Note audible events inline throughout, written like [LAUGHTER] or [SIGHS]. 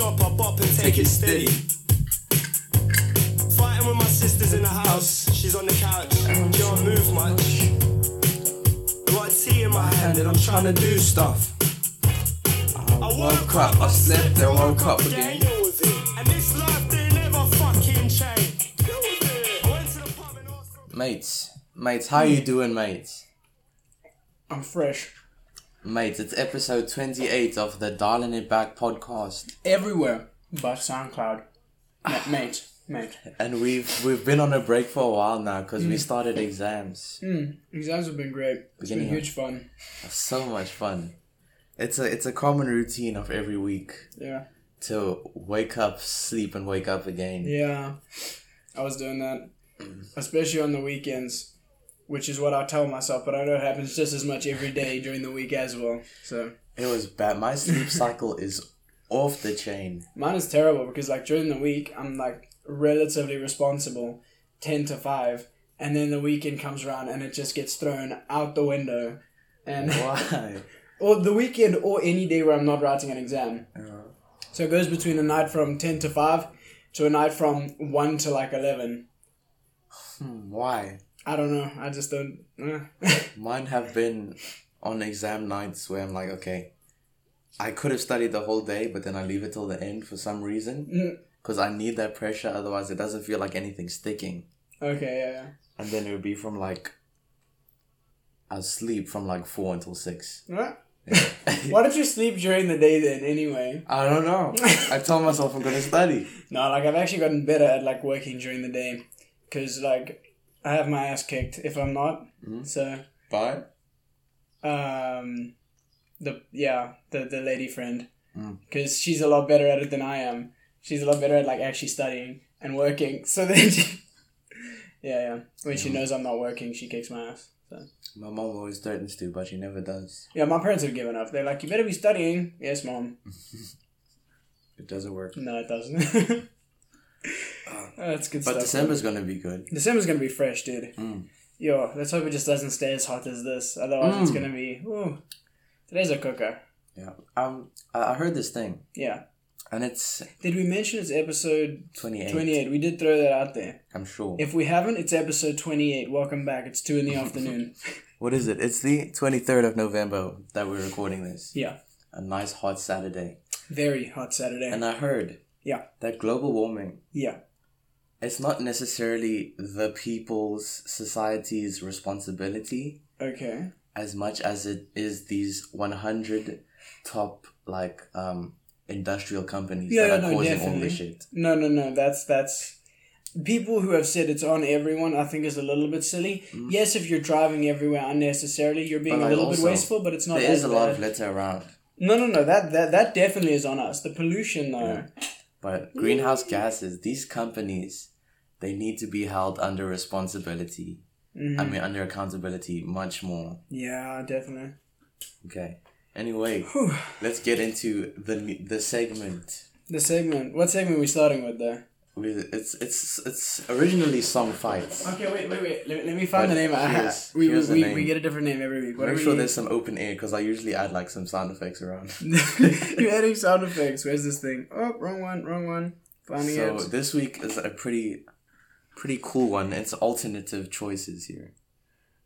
shop, I bop and take it steady. Fighting with my sisters in the house, she's on the couch, can't move much. Got tea in my hand and I'm trying to do stuff. I woke up, I slept and woke up again. And this life they never fucking change. I went to the pub and asked Mates, mates, how you doing, mates? I'm fresh. Mates, it's episode 28 of the Darling It Back podcast. Everywhere but SoundCloud. Ma- [SIGHS] mate, mate. And we've we've been on a break for a while now because we started exams. Mm, exams have been great. It's been huge fun. So much fun. It's a it's a common routine of every week Yeah. to wake up, sleep, and wake up again. Yeah. I was doing that. Especially on the weekends, which is what I tell myself, but I know it happens just as much every day during the week as well. So It was bad. My sleep cycle is off the chain. mine is terrible because like during the week I'm like relatively responsible, ten to five, and then the weekend comes around and it just gets thrown out the window. And [LAUGHS] Why? or the weekend or any day where I'm not writing an exam. So it goes between a night from ten to five to a night from one to like eleven. Hmm, Why? I don't know. I just don't. eh. [LAUGHS] Mine have been on exam nights where I'm like, okay, I could have studied the whole day, but then I leave it till the end for some reason Mm, because I need that pressure. Otherwise, it doesn't feel like anything's sticking. okay, yeah, yeah. And then it would be from like, I sleep from like four until six. What? [LAUGHS] Why don't you sleep during the day then? Anyway, I don't know. I told myself I'm gonna study. [LAUGHS] no. Like I've actually gotten better at like working during the day, cause like I have my ass kicked if I'm not. Mhm. So But um, the yeah the the lady friend, Mm. because she's a lot better at it than I am. She's a lot better at like actually studying and working. [LAUGHS] So then, she, yeah, yeah. When she knows I'm not working, she kicks my ass. So my mom always threatens to, but she never does. yeah, my parents have given up. They're like, you better be studying. Yes, mom. [LAUGHS] It doesn't work. No, it doesn't. [LAUGHS] That's good But stuff. December's gonna be good. December's gonna be fresh, dude. Mm. Yo, let's hope it just doesn't stay as hot as this. Otherwise, it's Mm. gonna be. Ooh, today's a cooker. Yeah. Um, I I heard this thing, Yeah. and it's Did we mention it's episode 28. 28? We did throw that out there. I'm sure. If we haven't, it's episode 28. Welcome back. It's 2 in the [LAUGHS] afternoon. What is it? It's the 23rd of November that we're recording this. Yeah. A nice hot Saturday. Very hot Saturday. And I heard Yeah. that global warming, yeah. It's not necessarily the people's society's responsibility Okay. as much as it is these 100 top like um industrial companies Yeah, that are no, causing all definitely. this shit. No, no, no. That's that's people who have said it's on everyone. I think is a little bit silly. Yes, if you're driving everywhere unnecessarily, you're being Mm. A little also, bit wasteful. But it's not. There is a lot bad. of litter around. No, no, no. That that that definitely is on us. The pollution, though. But greenhouse gases, these companies, they need to be held under responsibility. Mhm. I mean, under accountability much more. Yeah, definitely. Okay. Anyway, Whew. let's get into the the segment. The segment. What segment are we starting with there? With it's it's it's originally song fights. Okay, wait, wait, wait. Let, let me find But the name. I here's- we, we, we, we get a different name every week. What Make sure we- there's some open air because I usually add like some sound effects around. [LAUGHS] You're adding sound effects. Where's this thing? Oh, wrong one, wrong one. Finding so it. this week is a pretty pretty cool one. It's alternative choices here.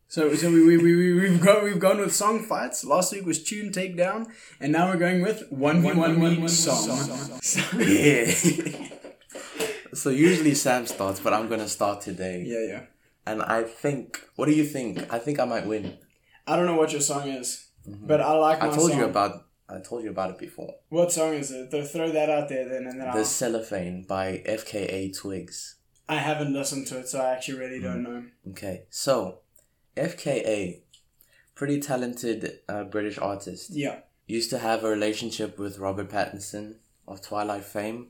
So, so we, we, we, we, we've gone we've gone with song fights. Last week was tune takedown, and now we're going with one v one one song. [LAUGHS] Yeah. [LAUGHS] so usually Sam starts, but I'm gonna start today. yeah, yeah. And I think, what do you think? I think I might win. I don't know what your song is, but I like. My Mm-hmm. I told you about. I told you about it before. What song is it? Th- Throw that out there then, and then The I'll. Cellophane by FKA Twigs. I haven't listened to it, so I actually really don't Mm. know. Okay, so FKA, pretty talented uh, British artist, Yeah. used to have a relationship with Robert Pattinson of Twilight fame,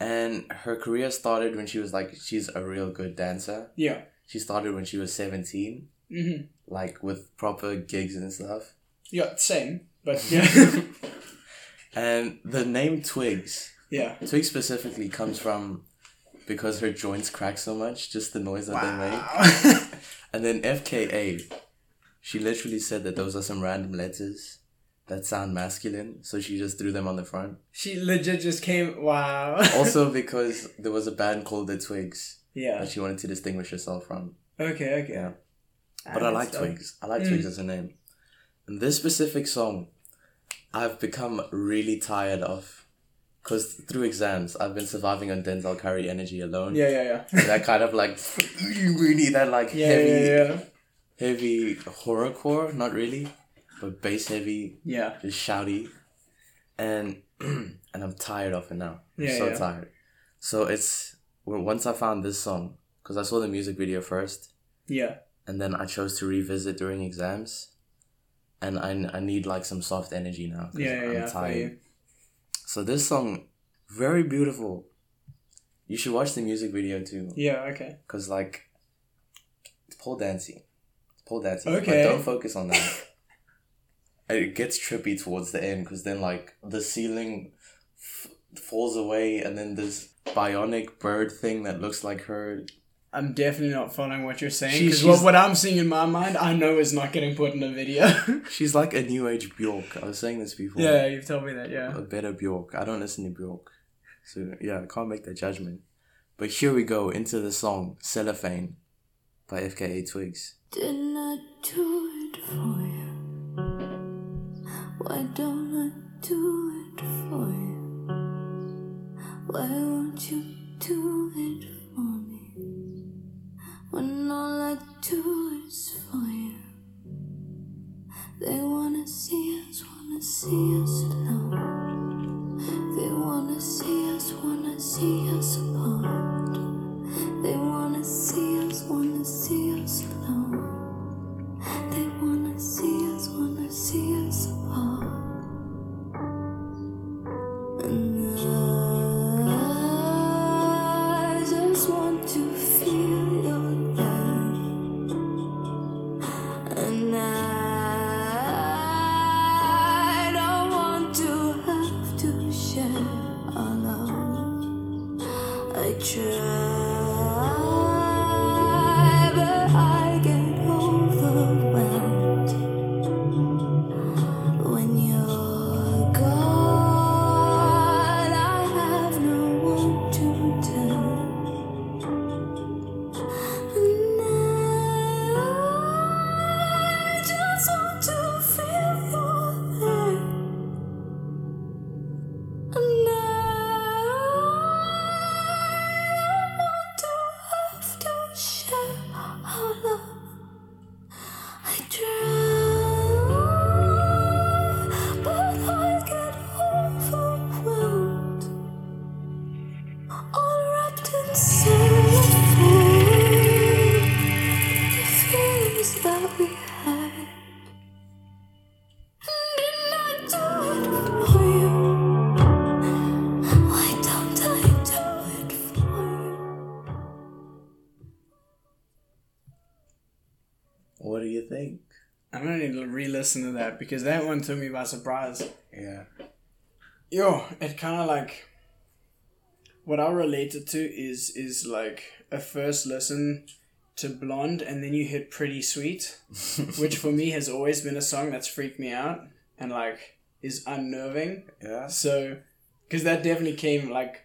and her career started when she was like she's a real good dancer. Yeah. She started when she was seventeen, Mhm. like with proper gigs and stuff. Yeah. Same, but [LAUGHS] yeah. And the name Twigs, yeah. Twigs specifically comes from because her joints crack so much, just the noise that they make. [LAUGHS] And then FKA, she literally said that those are some random letters that sound masculine, so she just threw them on the front. She legit just came. Wow. [LAUGHS] Also because there was a band called the Twigs yeah. that she wanted to distinguish herself from. Okay. Okay. Yeah. Ah, But I that's like dope. Twigs. I like Mm. Twigs as a name. And this specific song, I've become really tired of. Because through exams, I've been surviving on Denzel Curry energy alone. Yeah. Yeah. Yeah. that kind of like, you [LAUGHS] really that like Yeah. heavy, Yeah. Yeah. heavy horrorcore, not really, but bass heavy, Yeah. just shouty. And [CLEARS THROAT] and I'm tired of it now. I'm Yeah, so yeah. tired. So it's well, once I found this song, because I saw the music video first, Yeah. and then I chose to revisit during exams. And I, I need like some soft energy now. Yeah. Yeah. I'm yeah. Tired. So this song, very beautiful. You should watch the music video too, Yeah. Okay. cause like, it's pole dancing. It's pole dancing. Okay. But don't focus on that. [LAUGHS] it gets trippy towards the end, cause then like the ceiling f- falls away, and then this bionic bird thing that looks like her. I'm definitely not following what you're saying because what, what I'm seeing in my mind, I know is not getting put in a video. [LAUGHS] She's like a new age Bjork. I was saying this before. yeah, you've told me that. Yeah. a better Bjork. I don't listen to Bjork. So yeah, I can't make that judgment. But here we go into the song Cellophane by FKA Twigs. Didn't I do it for you? Why don't I do it for you? Why won't you do it for me? When all I do is for you. They wanna see us, wanna see us alone. They wanna see us, wanna see us apart. They wanna to re-listen to that because that one took me by surprise. Yeah. Yo, it kind of like what I related to is is like a first listen to Blonde and then you hit Pretty Sweet, [LAUGHS] which for me has always been a song that's freaked me out and like is unnerving. Yeah. So, because that definitely came like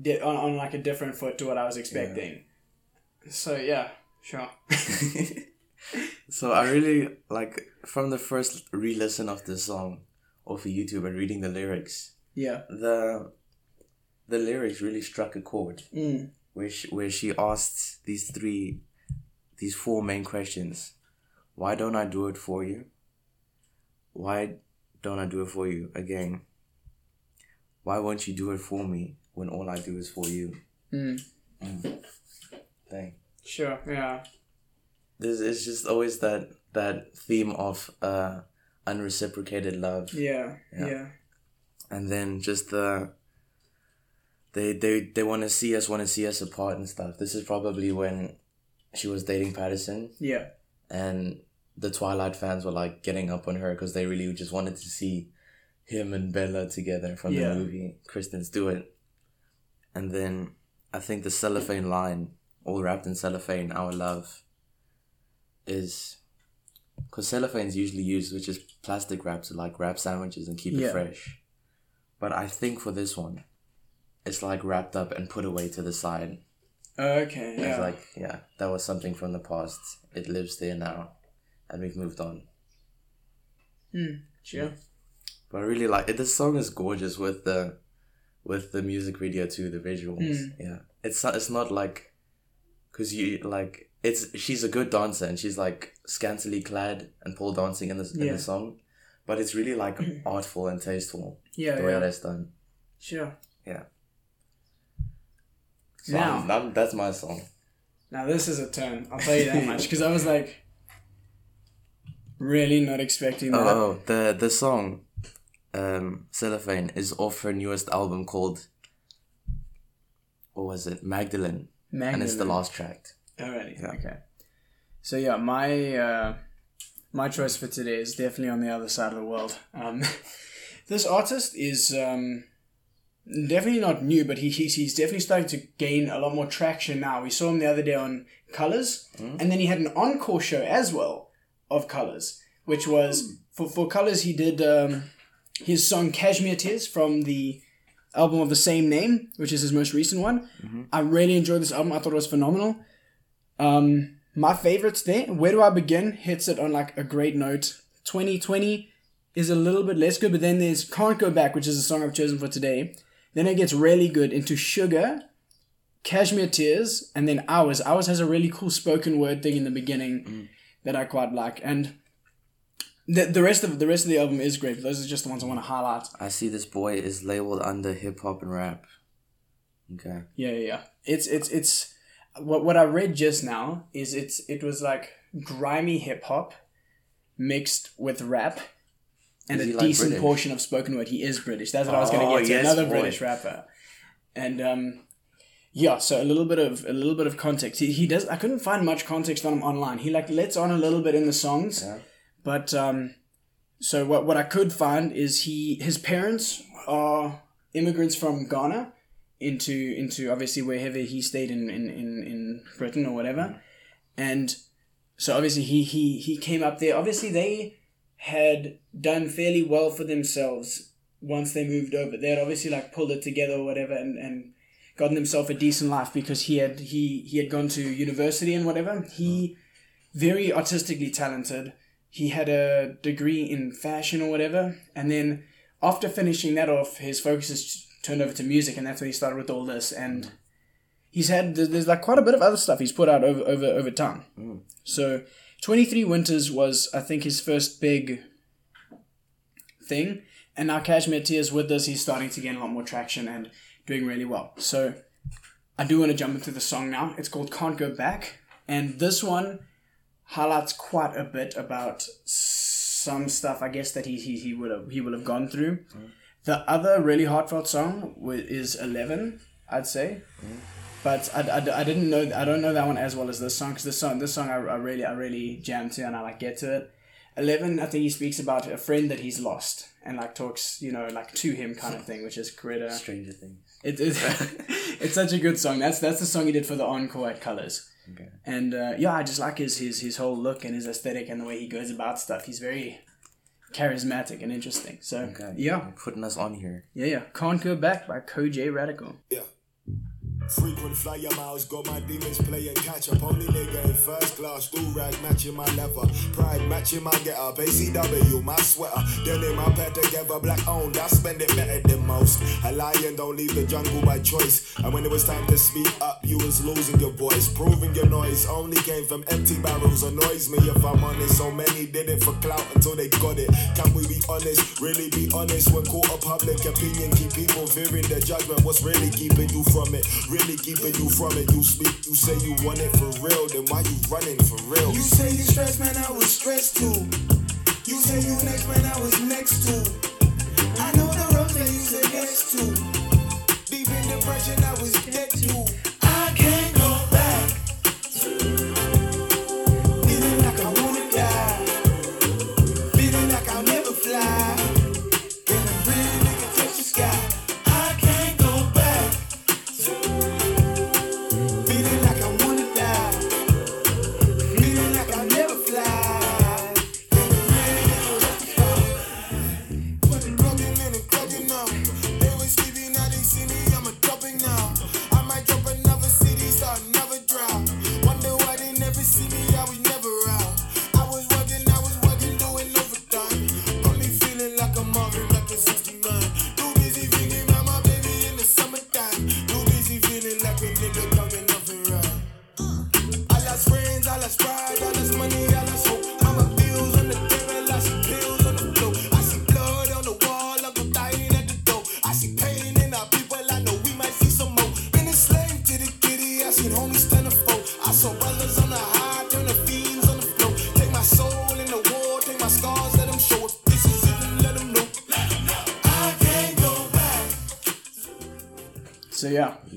di- on, on like a different foot to what I was expecting. So yeah, sure. [LAUGHS] so I really like from the first re-listen of the song of YouTube and reading the lyrics. yeah. The the lyrics really struck a chord. Mm. where she, where she asks these three, these four main questions. Why don't I do it for you? Why don't I do it for you again? Why won't you do it for me when all I do is for you? Mm. Dang. Sure. Yeah. There's it's just always that that theme of uh unreciprocated love. Yeah. Yeah. Yeah. and then just the they they they want to see us want to see us apart and stuff this is probably when she was dating Pattinson Yeah. and the twilight fans were like getting up on her because they really just wanted to see him and bella together from Yeah. the movie kristen stewart and then i think the cellophane line all wrapped in cellophane our love is because cellophane is usually used, which is plastic wrap to like wrap sandwiches and keep Yeah. it fresh. But I think for this one, it's like wrapped up and put away to the side. Okay, It's yeah. like, yeah, that was something from the past. It lives there now, and we've moved on. sure. But I really like it. This song is gorgeous with the, with the music video too, the visuals. Hmm. Yeah, it's not, it's not like, cause you like it's she's a good dancer and she's like scantily clad and pole dancing in the in Yeah. the song, but it's really like [CLEARS THROAT] artful and tasteful Yeah, the way yeah. that's done. Sure. Yeah. So Now- I'm- I'm- that's my song. Now this is a turn. I'll tell you that much because I was like, really not expecting that. Oh, the the song, um, Cellophane is off her newest album called. What was it? Magdalene. And it's the last track. Alrighty. Yeah. Okay. So yeah, my uh, my choice for today is definitely on the other side of the world. Um, [LAUGHS] this artist is um, definitely not new, but he, he's he's definitely starting to gain a lot more traction now. We saw him the other day on Colors, and then he had an encore show as well of Colors, which was for for Colors he did um, his song Cashmere Tears from the album of the same name, which is his most recent one. I really enjoyed this album. I thought it was phenomenal. Um, my favorites there. Where do I begin? Hits it on like a great note. 2020 is a little bit less good, but then there's Can't Go Back, which is a song I've chosen for today. Then it gets really good into Sugar, Cashmere Tears, and then Hours. Hours has a really cool spoken word thing in the beginning that I quite like, and the the rest of the rest of the album is great. Those are just the ones I want to highlight. I see this boy is labeled under hip hop and rap. Okay. Yeah, yeah, yeah. It's it's it's what what I read just now is it's it was like grimy hip hop mixed with rap and Is a like, decent British? portion of spoken word. He is British. That's what I was going Oh, to get to. yes, Another boy. British rapper, and um, yeah. So a little bit of a little bit of context. He, he does. I couldn't find much context on him online. He like lets on a little bit in the songs, Yeah. but um, so what what I could find is he his parents are immigrants from Ghana into into obviously wherever he stayed in in, in, in Britain or whatever. And so obviously he, he he came up there. Obviously they had done fairly well for themselves once they moved over. They had obviously like pulled it together or whatever and, and gotten themselves a decent life because he had he he had gone to university and whatever. He mm. very artistically talented. He had a degree in fashion or whatever, and then after finishing that off, his focus is turned over to music, and that's when he started with all this. And he's had there's, there's like quite a bit of other stuff he's put out over over over time. Mm. So, twenty three winters was I think his first big thing, and now Cashmere Tears with this, he's starting to gain a lot more traction and doing really well. So, I do want to jump into the song now. It's called Can't Go Back, and this one highlights quite a bit about some stuff I guess that he he, he would have he will have gone through. Mm. The other really heartfelt song is Eleven, I'd say, but I, I, I didn't know I don't know that one as well as this song because this song this song I, I really I really jam to and I like get to it. Eleven, I think he speaks about a friend that he's lost and like talks you know like to him kind of thing, which is Coretta. Stranger Things. It, it, [LAUGHS] it's such a good song. That's that's the song he did for the encore at Colors. Okay. And uh, yeah, I just like his, his his whole look and his aesthetic and the way he goes about stuff. He's very charismatic and interesting. So Okay. yeah, You're putting us on here. yeah, yeah. Can't back by Kojey Radical. Yeah. Frequent flyer miles, got my demons playing catch up. Only nigga in first class, do rag matching my leather. Pride matching my get up. ACW, my sweater. Denim my pair together, black owned. I spend it better than most. A lion don't leave the jungle by choice. And when it was time to speak up, you was losing your voice. Proving your noise only came from empty barrels. Annoys me if I'm honest. So many did it for clout until they got it. Can we be honest? Really be honest when caught a public opinion. Keep people fearing their judgment. What's really keeping you from it? Really keeping you from it. You speak, you say you want it for real. Then why you running for real? You say you stressed, man, I was stressed too. You say you next, man, I was next to. I know the roads that you said yes to. Deep in depression, I was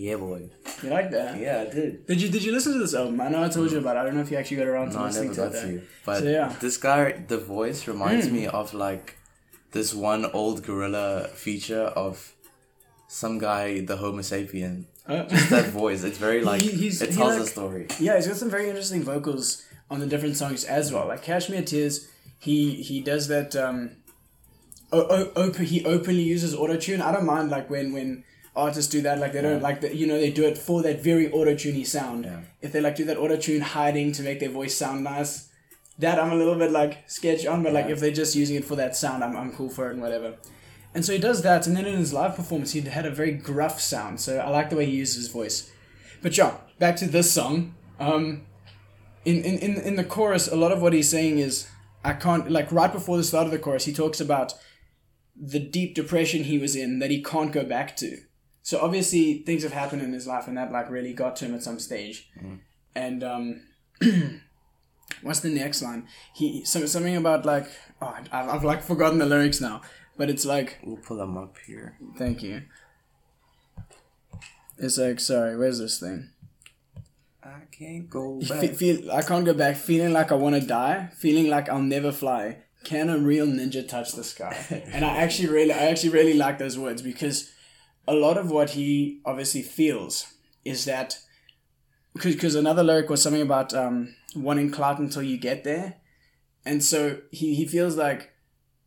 yeah, boy. you like that? Yeah, I did. Did you did you listen to this album? I know I told you about. it. I don't know if you actually got around to No, I listening never to got it. to. though. But So, yeah. this guy, the voice reminds Mm. me of like this one old gorilla feature of some guy, the Homo sapien. Uh, That voice, it's very [LAUGHS] like He- he's- it tells a story. Yeah, he's got some very interesting vocals on the different songs as well. Like Cashmere Tears, he he does that. Um, o- o- op- he openly uses auto tune. I don't mind like when when artists do that. Like they don't like that. you know they do it for that very autotuney sound. Yeah. If they like do that auto tune hiding to make their voice sound nice, that I'm a little bit like sketch on. But like if they're just using it for that sound, I'm I'm cool for it and whatever. And so he does that, and then in his live performance, he had a very gruff sound. So I like the way he uses his voice. But yeah, back to this song. Um, in, in, in, in the chorus, a lot of what he's saying is, I can't, like right before the start of the chorus, he talks about the deep depression he was in that he can't go back to. So obviously things have happened in his life and that like really got to him at some stage. And um, [CLEARS THROAT] what's the next line? He so, something about like oh I've, I've like forgotten the lyrics now, but it's like We'll pull them up here. thank you. It's like sorry, where's this thing? I can't go Fe- back. feel I can't go back. Feeling like I want to die. Feeling like I'll never fly. Can a real ninja touch the sky? [LAUGHS] and I actually really, I actually really like those words because a lot of what he obviously feels is that because another lyric was something about um, wanting clout until you get there, and so he he feels like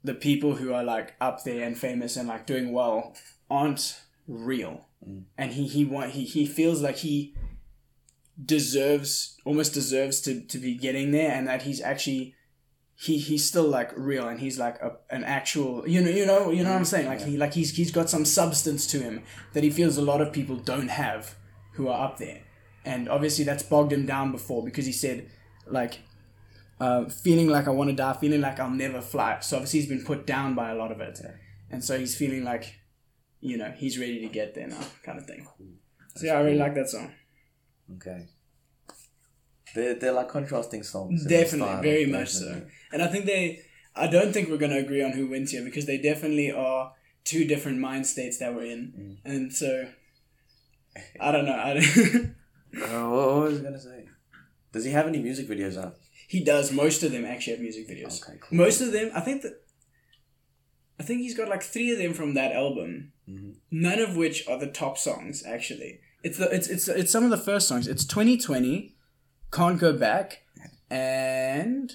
the people who are like up there and famous and like doing well aren't real, and he he want he he feels like he deserves almost deserves to, to be getting there and that he's actually he he's still like real and he's like a, an actual you know you know you know what I'm saying? Like he like he's he's got some substance to him that he feels a lot of people don't have who are up there. And obviously that's bogged him down before because he said like uh, feeling like I want to die feeling like I'll never fly. So obviously he's been put down by a lot of it. And so he's feeling like you know he's ready to get there now kind of thing so yeah I really like that song. Okay. They're, they're like contrasting songs. Definitely, very much definitely. so. And I think they, I don't think we're going to agree on who wins here because they definitely are two different mind states that we're in. Mm. And so, I don't know. I don't, [LAUGHS] Uh, what, was I gonna say? Does he have any music videos out? he does. Most of them actually have music videos. Okay, cool. Most of them, I think that, I think he's got like three of them from that album. Mhm. None of which are the top songs. Actually, it's the it's it's it's some of the first songs. It's 2020, can't go back, and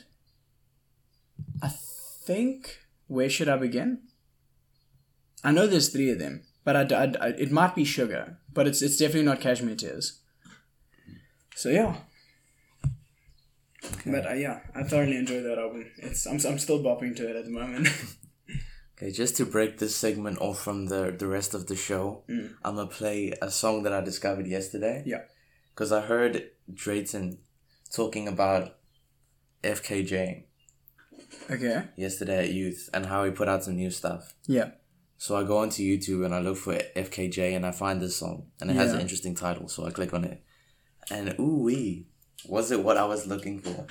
I think where should I begin? I know there's three of them, but I, I- I- it might be sugar, but it's it's definitely not cashmere tears. So yeah. But uh, yeah, I thoroughly enjoy that album. It's I'm, I'm still bopping to it at the moment. [LAUGHS] Okay, just to break this segment off from the the rest of the show, I'm gonna play a song that I discovered yesterday. Mm. Yeah. Because I heard Drayton talking about FKJ okay. yesterday at Youth and how he put out some new stuff. Yeah. So I go onto YouTube and I look for FKJ and I find this song and it has an interesting title. So I click on it, and ooh wee, was it what I was looking for?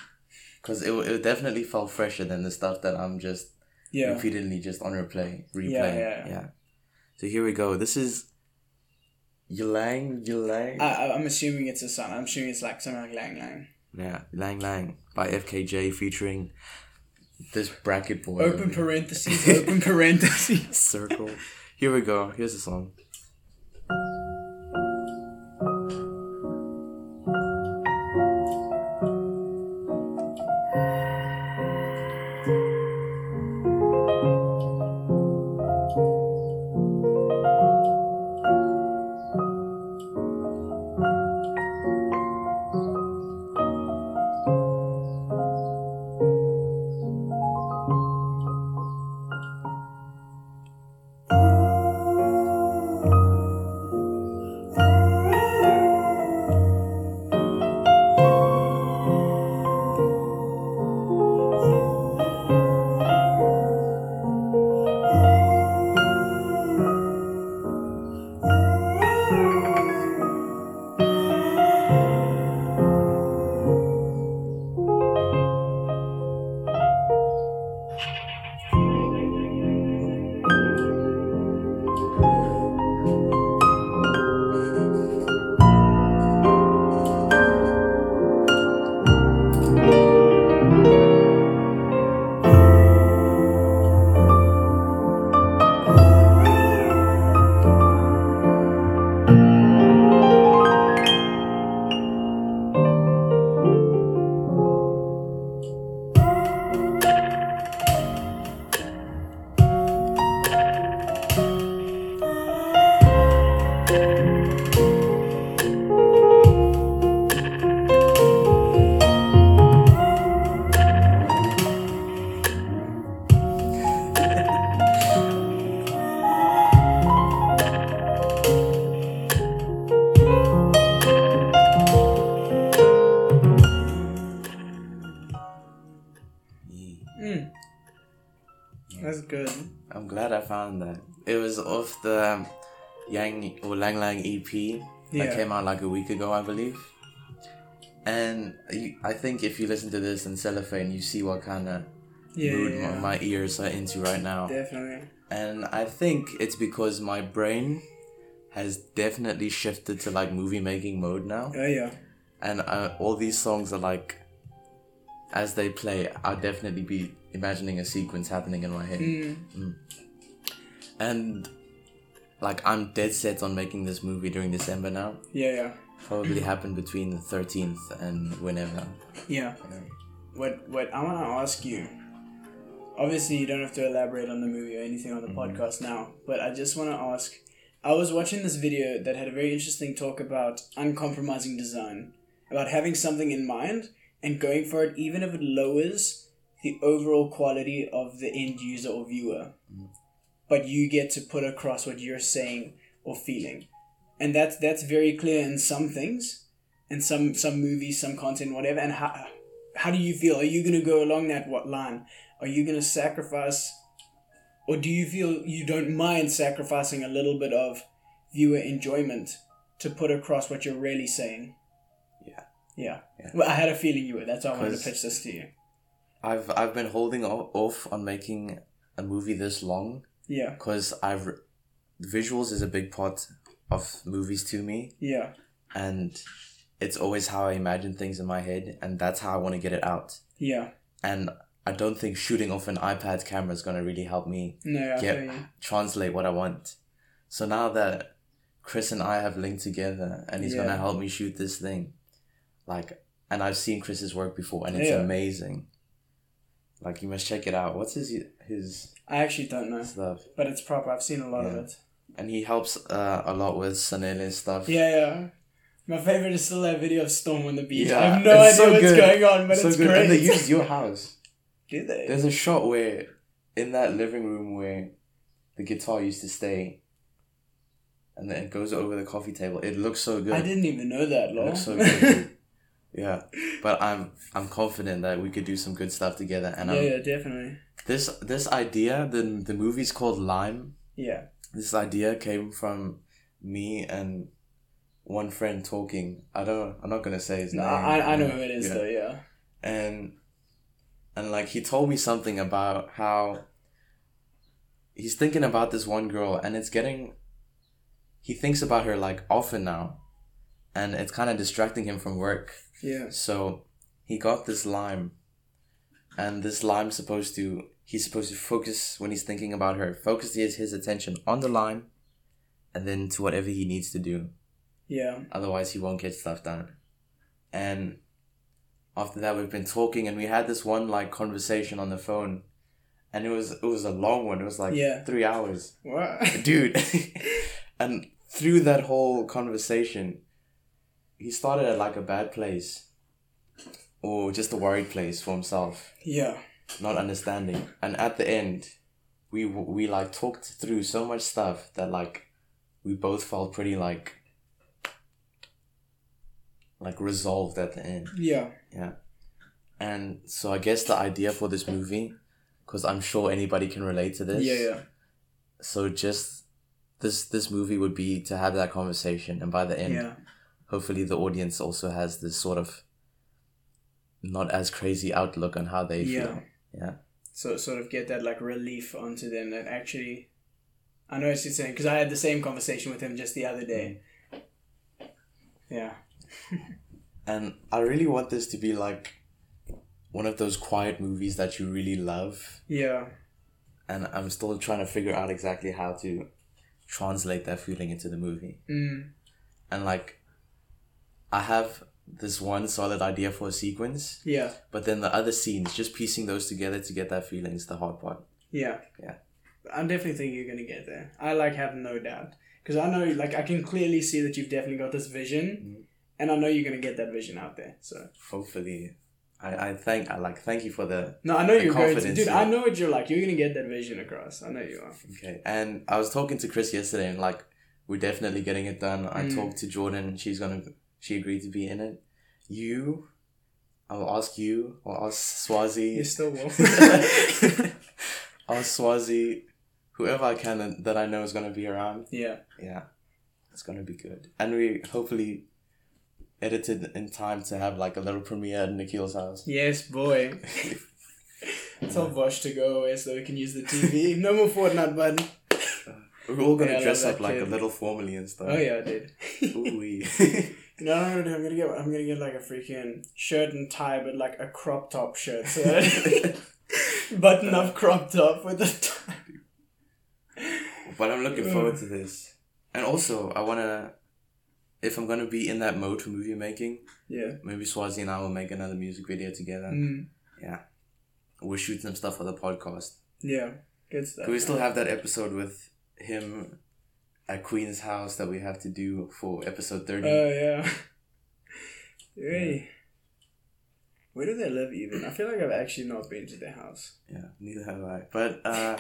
Because it, it definitely felt fresher than the stuff that I'm just Yeah. repeatedly just on replay, replay. Yeah, Yeah, yeah. So here we go. This is Ylang Ylang. I, I- I'm assuming it's a song. I'm assuming it's like something like Lang Lang. Yeah, Lang Lang by FKJ featuring this bracket boy. Open parentheses. open parentheses. [LAUGHS] circle. Here we go. Here's the song. Um, Yang or Lang Lang EP that Yeah. came out like a week ago, I believe. And you, I think if you listen to this in cellophane, you see what kind of Yeah, mood yeah, yeah. my ears are into right now. Definitely. And I think it's because my brain has definitely shifted to like movie making mode now. Oh yeah. And uh, all these songs are like, as they play, I'll definitely be imagining a sequence happening in my head. Mm. And like, I'm dead set on making this movie during December now. Yeah, yeah. Probably [CLEARS THROAT] happen between the 13th and whenever. Yeah. What what I want to ask you. Obviously, you don't have to elaborate on the movie or anything on the mm-hmm. podcast now, but I just want to ask. I was watching this video that had a very interesting talk about uncompromising design, about having something in mind and going for it, even if it lowers the overall quality of the end user or viewer. Mm-hmm. But you get to put across what you're saying or feeling, and that's that's very clear in some things, in some some movies, some content, whatever. And how how do you feel? Are you gonna go along that what line? Are you gonna sacrifice, or do you feel you don't mind sacrificing a little bit of viewer enjoyment to put across what you're really saying? Yeah. Yeah. Yeah. Well, I had a feeling you would. That's why I wanted to pitch this to you. I've I've been holding off on making a movie this long Yeah. because I've visuals is a big part of movies to me, Yeah. and it's always how I imagine things in my head, and that's how I want to get it out. Yeah. And I don't think shooting off an iPad camera is gonna really help me No, get translate what I want. So now that Chris and I have linked together, and he's Yeah. gonna help me shoot this thing, like, and I've seen Chris's work before, and it's Yeah. amazing. Like you must check it out. What's his his I actually don't know, stuff? but it's proper. I've seen a lot Yeah. of it. And he helps uh, a lot with Sanele stuff. Yeah, yeah. My favorite is still that video of Storm on the beach. I Yeah, have no idea it's so what's good. going on, but so it's good. great. And they use your house. [LAUGHS] Do they? There's a shot where in that living room where the guitar used to stay, and then it goes over the coffee table. It looks so good. I didn't even know that, It looks so good. [LAUGHS] yeah, but I'm I'm confident that we could do some good stuff together. And yeah, um, yeah, definitely. This this idea, the the movie's called Lime. Yeah. This idea came from me and one friend talking. I don't. I'm not gonna say his No, name. I, I know who it is Yeah. though. Yeah. and and like he told me something about how he's thinking about this one girl and it's getting he thinks about her like often now and it's kind of distracting him from work Yeah. so he got this lime and this lime's supposed to he's supposed to focus when he's thinking about her focus his, his attention on the line and then to whatever he needs to do Yeah. otherwise he won't get stuff done and after that we've been talking and we had this one like conversation on the phone and it was it was a long one it was like Yeah. three hours What? [LAUGHS] dude [LAUGHS] and through that whole conversation he started at like a bad place or just a worried place for himself yeah. Not understanding and at the end we we like talked through so much stuff that like we both felt pretty like like resolved at the end Yeah. yeah and so i guess the idea for this movie because i'm sure anybody can relate to this Yeah. Yeah. so just this this movie would be to have that conversation and by the end Yeah. hopefully the audience also has this sort of not as crazy outlook on how they Yeah. feel yeah So sort of get that like relief onto them that actually. I know what you're saying because I had the same conversation with him just the other day. Yeah. [LAUGHS] And I really want this to be like one of those quiet movies that you really love. Yeah. And I'm still trying to figure out exactly how to translate that feeling into the movie. Mm. And like, I have this one solid idea for a sequence, Yeah. but then the other scenes, just piecing those together to get that feeling is the hard part. Yeah. Yeah. I definitely think you're gonna get there. I like have no doubt because I know like I can clearly see that you've definitely got this vision, Mm-hmm. and I know you're gonna get that vision out there. So Hopefully, I, I thank I like thank you for the no, I know you're going to, dude. yeah. I know what you're like. You're gonna get that vision across. I know you are. Okay, and I was talking to Chris yesterday, and like we're definitely getting it done. I Mm. talked to Jordan; she's gonna, she agreed to be in it. You, I'll ask you. I'll ask Swazi. You still will. [LAUGHS] [LAUGHS] I'll ask Swazi. Whoever I can that- I know is gonna be around. yeah. Yeah, it's gonna be good. And we hopefully edited in time to have like a little premiere at Nikhil's house. Yes, boy. [LAUGHS] Tell Bosch to go away so we can use the TV. No more Fortnite button. We're all gonna Yeah, dress up that like a little formally and stuff. Oh yeah, I did. Ooh-wee. You know what I'm gonna do? I'm gonna get I'm gonna get like a freaking shirt and tie, but like a crop top shirt. So [LAUGHS] [LAUGHS] button up crop top with a tie. but I'm looking forward to this. And also, I wanna, if I'm gonna be in that mode for movie making, Yeah. maybe Swazi and I will make another music video together. Mm. Yeah, we'll shoot some stuff for the podcast. Yeah. Good stuff. Do we still have that episode with him at Queen's house that we have to do for episode thirty? Oh yeah. [LAUGHS] Hey. Where do they live even? I feel like I've actually not been to their house. Yeah, neither have I. But uh,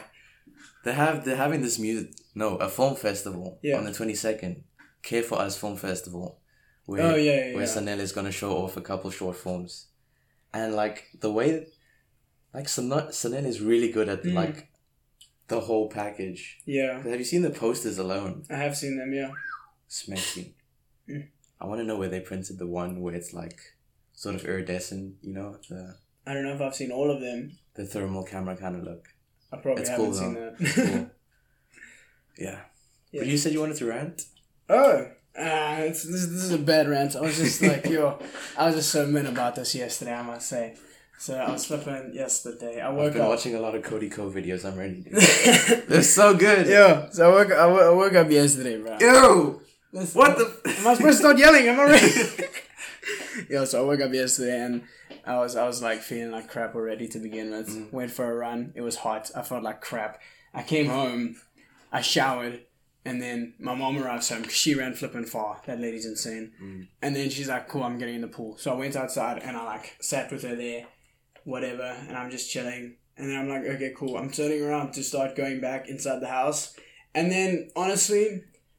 they have they're having this music no a film festival Yeah. on the twenty second. Care for Us Film Festival. Where, Oh, yeah, yeah, Where yeah. Sanel is gonna show off a couple short films, and like the way, like Sanel is really good at Mm. like the whole package. Yeah. Have you seen the posters alone? I have seen them, yeah. Smexy. Mm. I want to know where they printed the one where it's like sort of iridescent, you know, the I don't know if I've seen all of them. the thermal camera kind of look. I probably It's haven't cool, seen though. that. Cool. [LAUGHS] yeah. Yeah. But you said you wanted to rant. Oh, uh, it's, this, this is a bad rant. I was just like, yo, I was just so mean about this yesterday, I must say. So I was flipping yesterday. I woke I've been up. watching a lot of Cody Ko videos. I'm ready. [LAUGHS] They're so good. Yeah. so I woke, I wo- I woke up yesterday, bro. Ew. Listen, What the? [LAUGHS] Am I supposed to start yelling? Am I ready? [LAUGHS] yeah. so I woke up yesterday and I was I was like feeling like crap already to begin with. Mm. Went for a run. It was hot. I felt like crap. I came home, I showered, and then my mom arrives home because she ran flipping far. That lady's insane. Mm. And then she's like, "Cool, I'm getting in the pool." So I went outside and I like sat with her there, whatever, and I'm just chilling. And then I'm like, "Okay, cool." I'm turning around to start going back inside the house, and then honestly,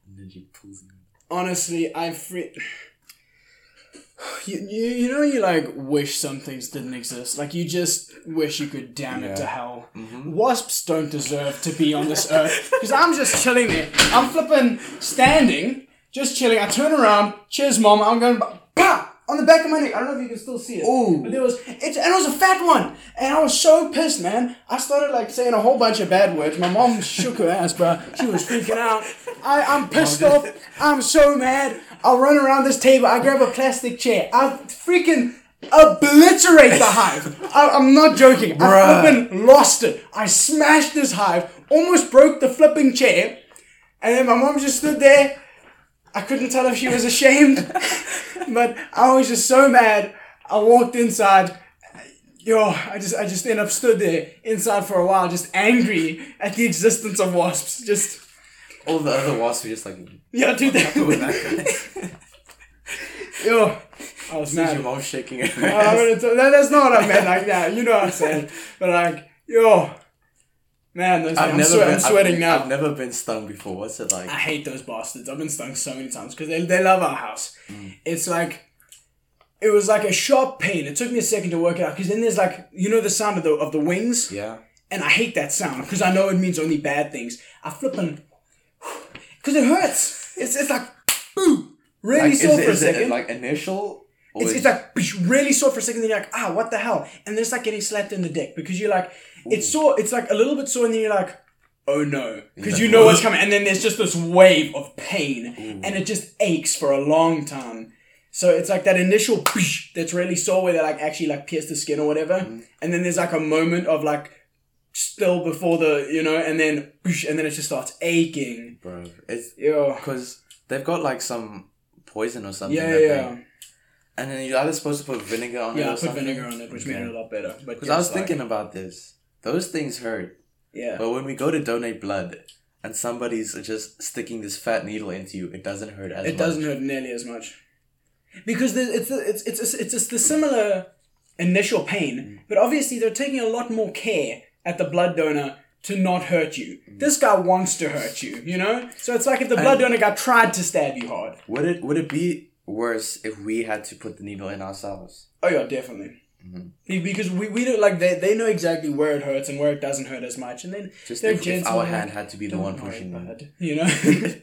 And then she pulls me. honestly, I free. [SIGHS] You, you, you know you like wish some things didn't exist like you just wish you could damn it to Yeah. hell mm-hmm. wasps don't deserve to be on this earth because i'm just chilling there i'm flipping standing just chilling i turn around cheers mom i'm going on the back of my neck i don't know if you can still see it Ooh. but there was it, and it was a fat one. And i was so pissed man. I started like saying a whole bunch of bad words. My mom shook her ass bro she was freaking out. I, i'm pissed off. I'm so mad. I'll run around this table. I grab a plastic chair. I freaking obliterate the hive. I, i'm not joking. I Bruh. flipping lost it. I smashed this hive. Almost broke the flipping chair. And then my mom just stood there I couldn't tell if she was ashamed, [LAUGHS] but I was just so mad. I walked inside. Yo, I just I just ended up stood there inside for a while, just angry at the existence of wasps. Just All the other wasps were just like, yeah, dude. That, [LAUGHS] yo, I was Sees your mad. mom shaking her I ass. would've told- that, that's not what I meant like that. You know what I'm saying? But like, yo, man, those, I'm, swe- I'm sweating I've, now. I've never been stung before. What's it like? I hate those bastards. I've been stung so many times because they, they love our house. Mm. It's like it was like a sharp pain. It took me a second to work it out because then there's like you know the sound of the of the wings, Yeah. and I hate that sound because I know it means only bad things. I flippin' [SIGHS] because it hurts. It's it's like boom, really Like, is, sore it, for a is it second. like initial? It's, it's like really sore for a second, then you're like, ah, what the hell? And then it's like getting slapped in the dick because you're like, it's sore, it's like a little bit sore, and then you're like, oh no, [LAUGHS] because you know what's [LAUGHS] coming. And then there's just this wave of pain, and it just aches for a long time. So it's like that initial that's really sore where they like actually like pierce the skin or whatever, and then there's like a moment of like still before the you know, and then and then it just starts aching. bro. It's because they've got like some poison or something. yeah, yeah. they- and then you're either supposed to put vinegar on it. Yeah, or I put something. vinegar on it, which made it a lot better. But Because I was like- thinking about this. Those things hurt. yeah, But when we go to donate blood and somebody's just sticking this fat needle into you, it doesn't hurt as it much. doesn't hurt nearly as much because the, it's the, it's it's it's it's the similar initial pain, mm. but obviously they're taking a lot more care at the blood donor to not hurt you. Mm. This guy wants to hurt you, you know. So it's like if the blood donor guy tried to stab you hard. Would it would it be worse if we had to put the needle in ourselves. Oh yeah, definitely. Mm-hmm. Because we, we don't like they, they know exactly where it hurts and where it doesn't hurt as much, and then Just they're if, if gentle. our hand had to be the one pushing bud," You know. [LAUGHS]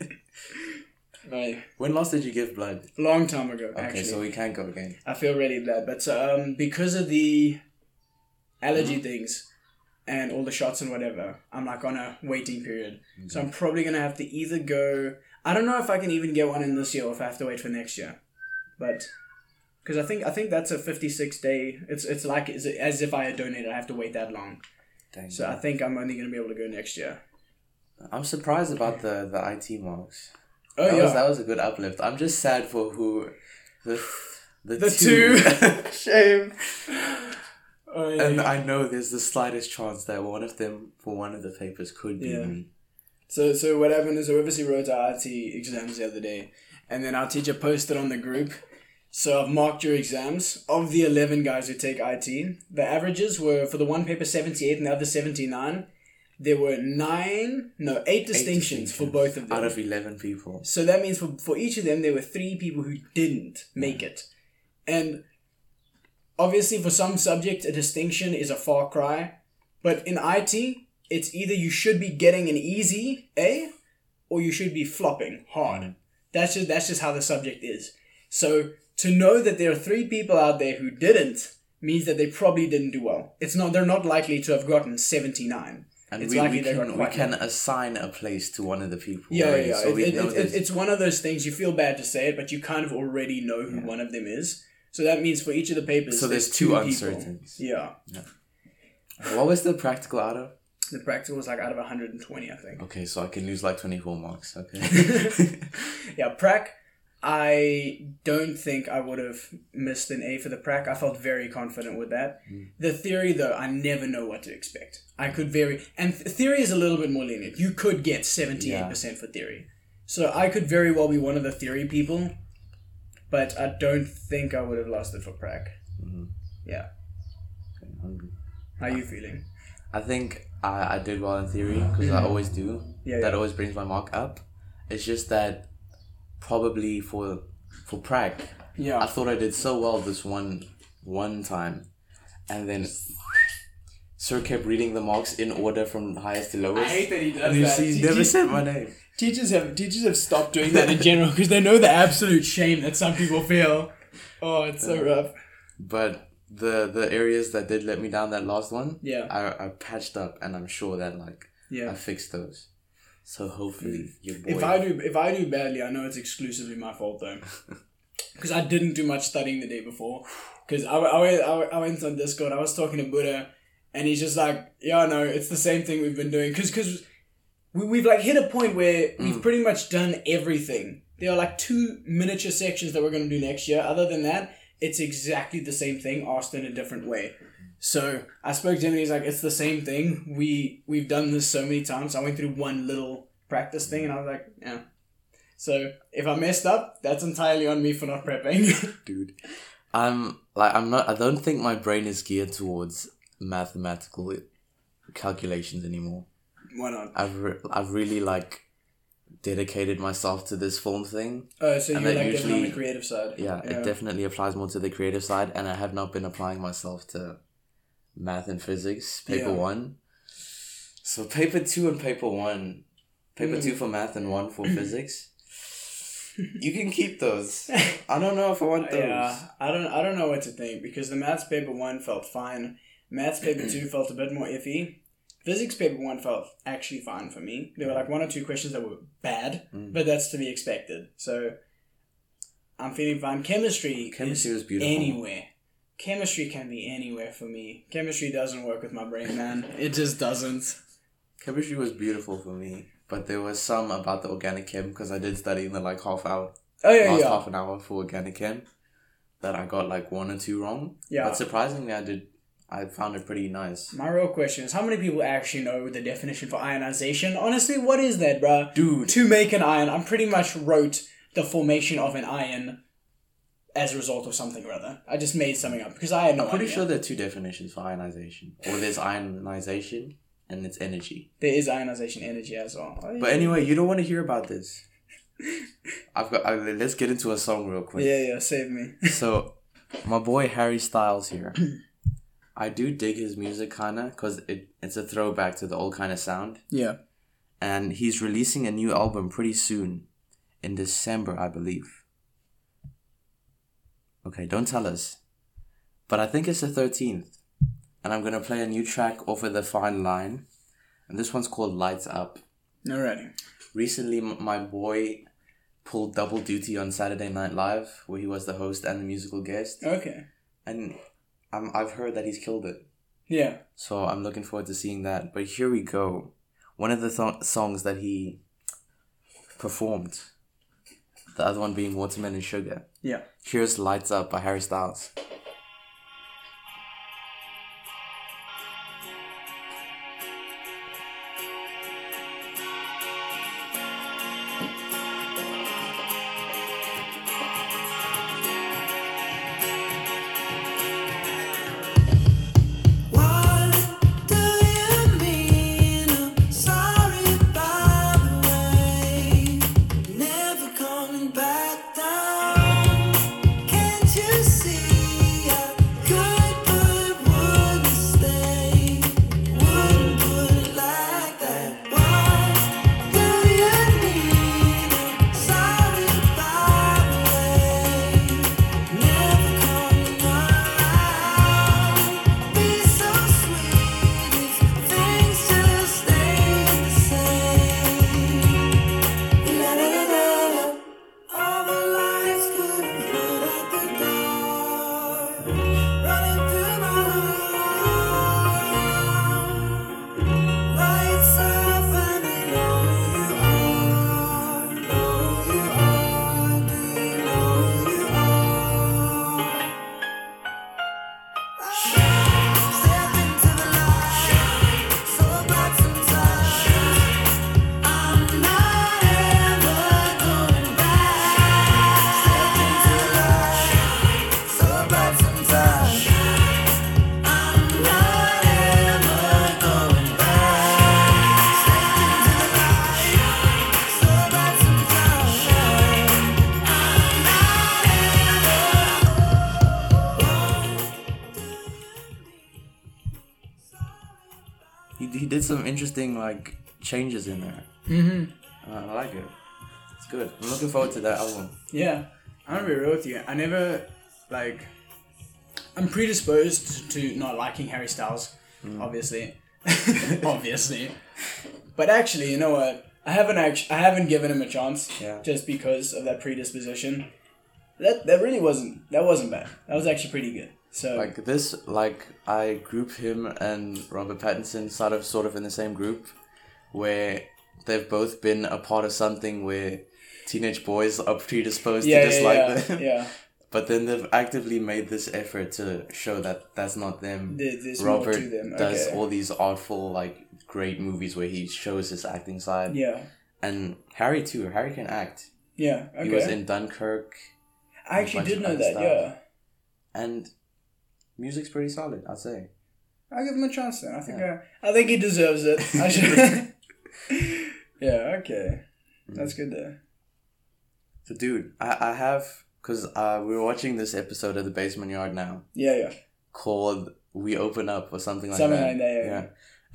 Right. When last did you give blood? Long time ago, Okay, actually. so we can't go again. I feel really bad, but um, because of the allergy Mm-hmm. things and all the shots and whatever, I'm like on a waiting period. So I'm probably gonna have to either go. I don't know if I can even get one in this year or if I have to wait for next year, but because I think I think that's a 56 day. It's it's like as, as if I had donated. I have to wait that long. Dang. So I think I'm only gonna be able to go next year. I'm surprised about the, the IT marks. Oh that yeah, was that was a good uplift. I'm just sad for who the the, the two. two. [LAUGHS] Shame. Oh, yeah, and. I know there's the slightest chance that one of them for one of the papers could be Yeah. me. So, so what happened is we obviously wrote our IT exams the other day, and then our teacher posted on the group. So I've marked your exams. Of the eleven guys who take IT, the averages were for the one paper seventy eight and the other seventy nine. There were nine, no, eight distinctions, for both of them. Out of eleven people. So that means for, for each of them, there were three people who didn't make it. And obviously, for some subject, a distinction is a far cry. But in IT, it's either you should be getting an easy A or you should be flopping hard. Mm-hmm. That's just, that's just how the subject is. So to know that there are three people out there who didn't means that they probably didn't do well. It's not they're not likely to have gotten 79. And It's we, we can we can assign a place to one of the people. Yeah, already, yeah, yeah. So It- it- it- it's one of those things you feel bad to say it, but you kind of already know who one of them is. So that means for each of the papers, So there's two people. uncertainties. Yeah, What was the practical out of? The practical was like out of 120, I think. Okay, so I can lose like 24 marks. Okay. [LAUGHS] Yeah, prac. I don't think I would have missed an A for the prac. I felt very confident with that. Hmm. The theory, though, I never know what to expect. I could very and th- theory is a little bit more lenient. You could get seventy eight percent for theory, so I could very well be one of the theory people, but I don't think I would have lost it for prac. Mm-hmm. Yeah. How are you feeling? I think I, I did well in theory because I always do. Mm-hmm. Yeah, that yeah. always brings my mark up. It's just that probably for for prac, Yeah. I thought I did so well this one one time, and then Sir kept reading the marks in order from highest to lowest. I hate that he does and see, he never said my name. Teachers have teachers have stopped doing that in general because they know the absolute shame that some people feel. Oh, it's so rough. But the the areas that did let me down that last one, Yeah. I, I patched up, and I'm sure that like I fixed those. So hopefully mm. boy. If I do if I do badly, I know it's exclusively my fault though, [LAUGHS] because I didn't do much studying the day before. Because I, I, went- I, went- I went on Discord, I was talking to Buddha, and he's just like, "Yeah, no, it's the same thing we've been doing." Because because we, we've like hit a point where we've mm. pretty much done everything. There are like two miniature sections that we're going to do next year. Other than that, it's exactly the same thing, asked in a different way. So I spoke to him and he's like, "It's the same thing. We we've done this so many times. I went through one little practice thing, and I was like, yeah." So if I messed up, that's entirely on me for not prepping. [LAUGHS] dude. I'm like I'm not. I don't think my brain is geared towards mathematical calculations anymore. Why not? I've re- I've really like dedicated myself to this film thing. Oh, so And you're like definitely on the usually- creative side. Yeah, it definitely applies more to the creative side, and I have not been applying myself to math and physics. Paper Yeah. one. So paper two and paper one, paper Mm. two for math and one for [CLEARS THROAT] physics. You can keep those. [LAUGHS] I don't know if I want those. Yeah, I don't I don't know what to think because the maths paper one felt fine. Maths paper two [CLEARS THROAT] felt a bit more iffy. Physics paper one felt actually fine for me. There were like one or two questions that were bad, Mm. but that's to be expected. So I'm feeling fine. Chemistry, Chemistry is was beautiful. Anywhere. Chemistry can be anywhere for me. Chemistry doesn't work with my brain, man. It just doesn't. Chemistry was beautiful for me, but there was some about the organic chem because I did study in the like half hour, Oh yeah, last yeah. half an hour for organic chem, that I got like one or two wrong. Yeah. But surprisingly, I did. I found it pretty nice. My real question is how many people actually know the definition for ionization? Honestly, what is that, bruh? Dude. To make an ion, I'm pretty much wrote the formation of an ion as a result of something or other. I just made something up because I had no I'm pretty idea. sure there are two definitions for ionization, or there's ionization and it's energy. there is ionization energy as well. Oh, But anyway, you don't want to hear about this. I've got. I, let's get into a song real quick. Yeah, yeah, save me. [LAUGHS] So, my boy Harry Styles here. [CLEARS THROAT] I do dig his music kinda because it, it's a throwback to the old kind of sound. Yeah. And he's releasing a new album pretty soon, in December, I believe. Okay, don't tell us. But I think it's the 13th. And I'm gonna play a new track off of The Fine Line. And this one's called Lights Up. Alrighty. Recently, m- my boy pulled double duty on Saturday Night Live, where he was the host and the musical guest. Okay. And I'm, I've heard that he's killed it. Yeah. So I'm looking forward to seeing that. But here we go. One of the th- songs that he performed, the other one being Watermelon Sugar. Yeah. Here's Lights Up by Harry Styles. Interesting like changes in there. Mm-hmm. Uh, I like it. It's good. I'm looking forward to that album. Yeah. I'm gonna be real with you. I never like. I'm predisposed to not liking Harry Styles, obviously, [LAUGHS] obviously. But actually, you know what? I haven't actually, I haven't given him a chance. Yeah. Just because of that predisposition. That that really wasn't that wasn't bad. That was actually pretty good. So Like this, like I group him and Robert Pattinson sort of sort of in the same group, where they've both been a part of something where teenage boys are predisposed yeah, to dislike yeah, them. [LAUGHS] yeah. [LAUGHS] But then they've actively made this effort to show that that's not them. There's Robert them, does all these artful, like great movies where he shows his acting side. Yeah. And Harry too. Harry can act. Yeah. Okay. He was in Dunkirk, I actually did know that. stuff. Yeah. and music's pretty solid. I'd say. I'll give him a chance then. I think I, I think he deserves it. [LAUGHS] I should. [LAUGHS] yeah. Okay. That's good though. So, dude, I, I have because uh, we were watching this episode of the Basement Yard now Yeah. Yeah. called "We Open Up" or something like Something that. like that, yeah, yeah.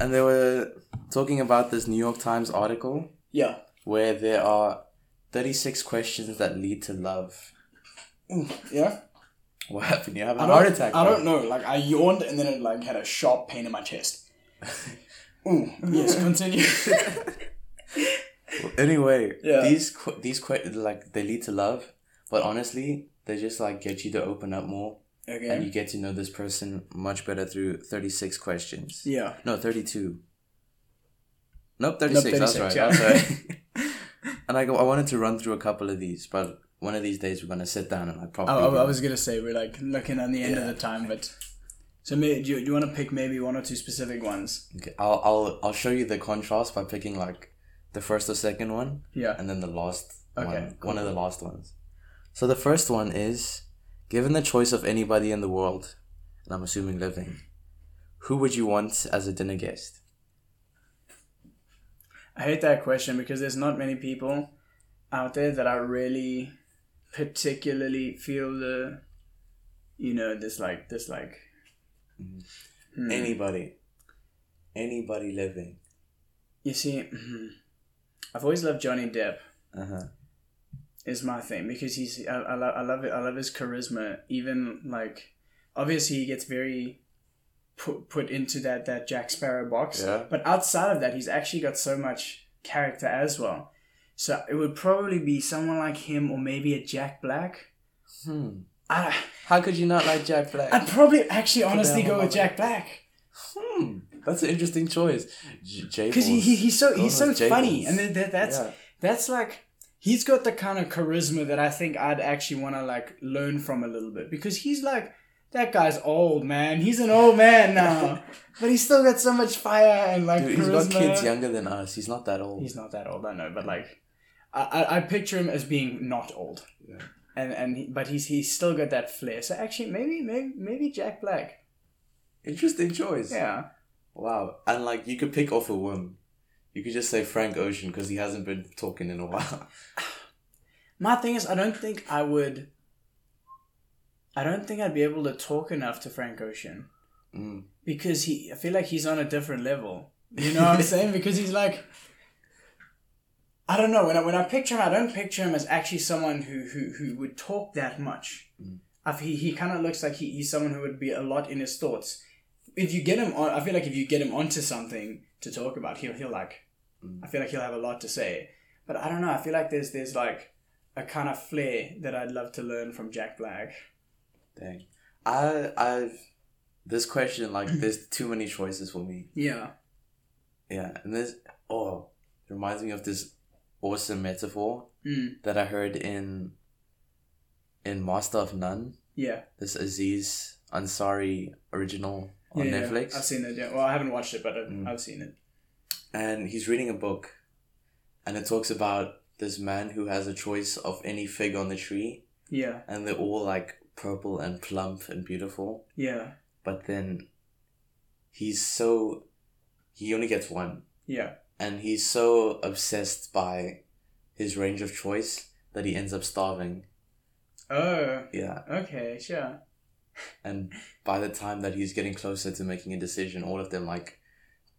And they were talking about this New York Times article Yeah. where there are thirty-six questions that lead to love. Yeah. [LAUGHS] What happened? You have a I heart don't- attack. I bro. don't know. Like I yawned and then it like had a sharp pain in my chest. [LAUGHS] Ooh. Yes. Continue. [LAUGHS] Anyway, Yeah. these qu- these que- like they lead to love, but honestly, they just like get you to open up more, Okay. and you get to know this person much better through thirty-six questions. Yeah. No, 32. Nope, 36. that's 36, right. yeah. That's right. and I go, I wanted to run through a couple of these, but one of these days we're going to sit down and like I, properly. I. I was gonna say we're like looking at the end of the time, but so may, do you, do you want to pick maybe one or two specific ones? Okay, I'll, I'll, I'll show you the contrast by picking like the first or second one Yeah. and then the last Okay, one. One of the last ones. So the first one is given the choice of anybody in the world, and I'm assuming living, who would you want as a dinner guest? I hate that question because there's not many people out there that I really particularly feel the, you know, this like this like. Hmm. Anybody, anybody living. You see, I've always loved Johnny Depp. Uh huh. is my thing because he's I, I, lo- I love it I love his charisma even like obviously he gets very put put into that that Jack Sparrow box Yeah. but outside of that he's actually got so much character as well so it would probably be someone like him or maybe a Jack Black Hmm. I How could you not like Jack Black? I'd probably actually honestly go with Jack Black Hmm. That's an interesting choice. Because [LAUGHS] he, he, he's so he's so funny and that, that- that's Yeah. that's like he's got the kind of charisma that I think I'd actually want to like learn from a little bit because he's like that guy's old man. He's an old man now, [LAUGHS] but he's still got so much fire and like Dude, he's charisma. got kids younger than us. He's not that old. He's not that old, I know, but like I, I, I picture him as being not old, Yeah. and and he, but he's he's still got that flair. So actually, maybe maybe maybe Jack Black. Interesting choice. Yeah, Wow. And like you could pick off a whim. You could just say Frank Ocean because he hasn't been talking in a while. [LAUGHS] my thing is, I don't think I would. I don't think I'd be able to talk enough to Frank Ocean. Mm. because he I feel like he's on a different level. You know what I'm [LAUGHS] saying? Because he's like I don't know, when I when I picture him, I don't picture him as actually someone who who, who would talk that much. Mm. I f he he kind of looks like he, he's someone who would be a lot in his thoughts. If you get him on, I feel like if you get him onto something to talk about, he'll he'll like. Mm. I feel like he'll have a lot to say, but I don't know. I feel like there's there's like a kind of flair that I'd love to learn from Jack Black. Dang. I I've this question like [LAUGHS] there's too many choices for me. Yeah. Yeah, and this oh it reminds me of this awesome metaphor Mm. that I heard in in Master of None. Yeah. This Aziz Ansari original on yeah. Netflix. I've seen it. Yeah. Well, I haven't watched it, but I've, Mm. I've seen it. and he's reading a book and it talks about this man who has a choice of any fig on the tree Yeah. and they're all like purple and plump and beautiful Yeah. but then he's so he only gets one Yeah. And he's so obsessed by his range of choice that he ends up starving Oh. yeah Okay. Sure. and by the time that he's getting closer to making a decision all of them like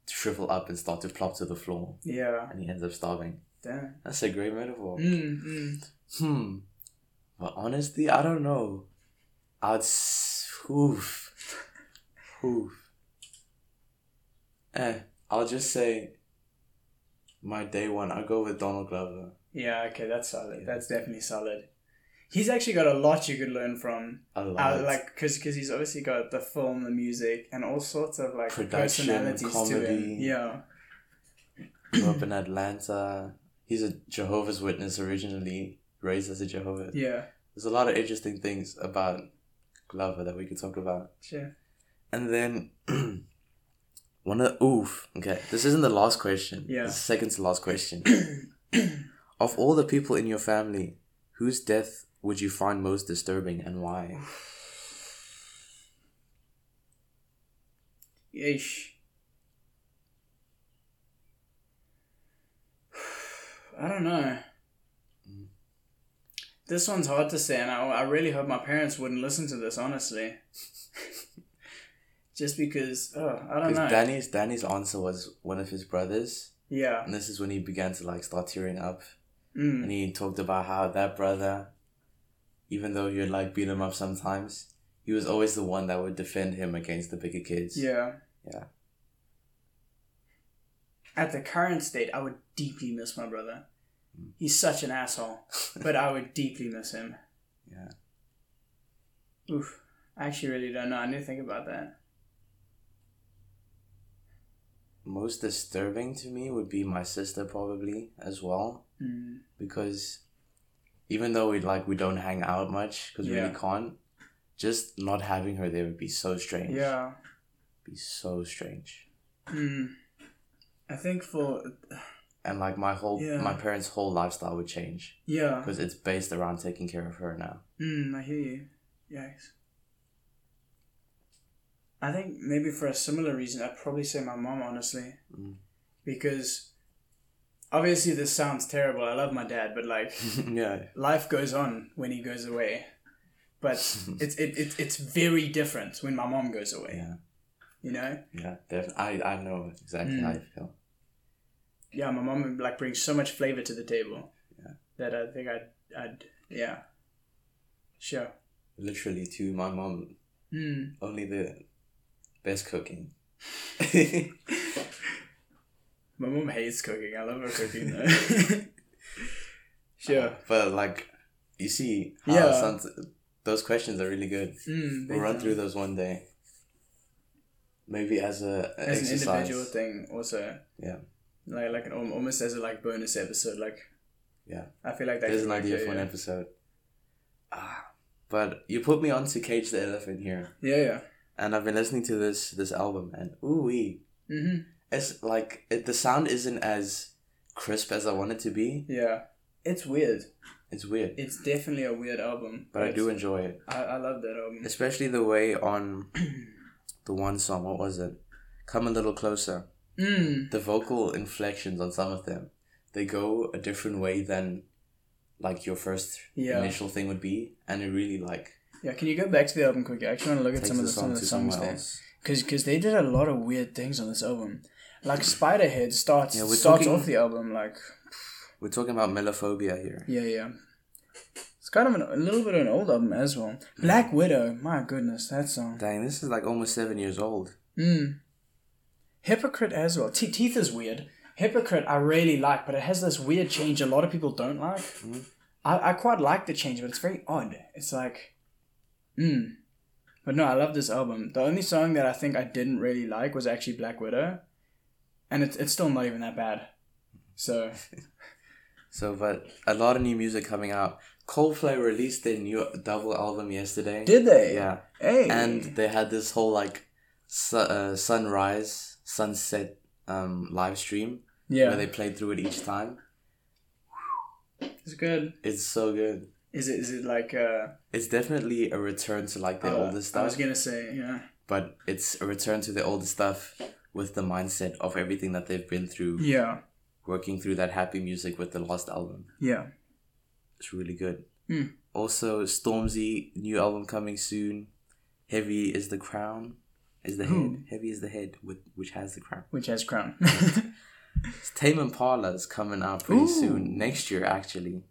shrivel up and start to plop to the floor Yeah. and he ends up starving Damn. that's a great metaphor Mm, mm. Hmm. But honestly, I don't know. I'd. Oof. [LAUGHS] Oof. Eh. I'll just say. My day one, I'll go with Donald Glover. Yeah. Okay. That's solid. That's definitely solid. He's actually got a lot you could learn from. A lot. Uh, like, because cause he's obviously got the film, the music, and all sorts of like Production, personalities to comedy. him. Yeah. grew up in Atlanta. He's a Jehovah's Witness originally, raised as a Jehovah. Yeah. There's a lot of interesting things about Glover that we could talk about. Sure. And then [CLEARS THROAT] one of the oof. Okay, this isn't the last question. Yeah. It's the second to last question. [COUGHS] of all the people in your family, whose death would you find most disturbing and why? Yeesh. [SIGHS] I don't know. Mm. This one's hard to say, and I, I really hope my parents wouldn't listen to this, honestly. [LAUGHS] Just because, oh, I don't know. Danny's Danny's answer was one of his brothers, yeah. and this is when he began to like start tearing up, Mm. and he talked about how that brother, even though he would like beat him up sometimes, he was always the one that would defend him against the bigger kids. Yeah. Yeah. At the current state, I would deeply miss my brother. He's such an asshole, [LAUGHS] but I would deeply miss him. Yeah. Oof. I actually really don't know. I need to think about that. Most disturbing to me would be my sister probably as well Mm. because even though we like we don't hang out much because we really can't just not having her there would be so strange Yeah. be so strange Mm. I think for and like my whole Yeah. my parents whole lifestyle would change yeah. because it's based around taking care of her now Mm, I hear you. Yikes. I think maybe for a similar reason, I'd probably say my mom, honestly. Mm. Because obviously this sounds terrible. I love my dad, but like [LAUGHS] yeah, life goes on when he goes away. But [LAUGHS] it's it, it it's very different when my mom goes away. yeah, You know? yeah. Def- I I know exactly how you feel. Yeah, my mom like brings so much flavor to the table. Yeah. That I think I'd I'd yeah. Sure. Literally, to my mom, Mm. only the best cooking. [LAUGHS] My mom hates cooking. I love her cooking though. [LAUGHS] sure. But like, you see, how Yeah. some, those questions are really good. Mm, We'll run big through those one day. Maybe as a, as an individual thing also. Yeah. Like like an, almost as a like bonus episode. Like Yeah. I feel like that. There's an idea for an episode. Ah, but you put me on to Cage the Elephant here, Yeah, yeah. And I've been listening to this this album, and ooh wee, Mm-hmm. it's like it, the sound isn't as crisp as I want it to be. Yeah. It's weird. It's weird, It's definitely a weird album. but I do enjoy it, I, I love that album. especially the way on [CLEARS THROAT] the one song. What was it? Come a little closer. Mm. The vocal inflections on some of them, they go a different way than like your first Yeah. initial thing would be, and it really like Yeah, can you go back to the album quickly? I actually want to look at takes some of the some of the songs there. Because cause they did a lot of weird things on this album. Like Spiderhead starts Yeah, starts talking- off the album like We're talking about melophobia here. yeah yeah. It's kind of an, a little bit of an old album as well. Black Widow, my goodness, that song. Dang, this is like almost seven years old. Mm. Hypocrite as well. Te- Teeth is weird. Hypocrite I really like, but it has this weird change a lot of people don't like. I, I quite like the change, but it's very odd. It's like, mm. But no, I love this album. The only song that I think I didn't really like was actually Black Widow, and it's it's still not even that bad. So [LAUGHS] So, but a lot of new music coming out. Coldplay released their new double album yesterday. did they? Yeah, Hey. and they had this whole like su- uh, sunrise, sunset um, live stream yeah, where they played through it each time. it's good. It's so good. Is it is it like uh? It's definitely a return to like the uh, older I was gonna say yeah. but it's a return to the older stuff with the mindset of everything that they've been through, Yeah, working through that happy music with the lost album. yeah. It's really good. Hmm. Also, Stormzy new album coming soon. Heavy is the crown, is the Who? head. Heavy is the head, with which has the crown. Which has crown. [LAUGHS] Tame Impala is coming out pretty Ooh. soon next year. Actually,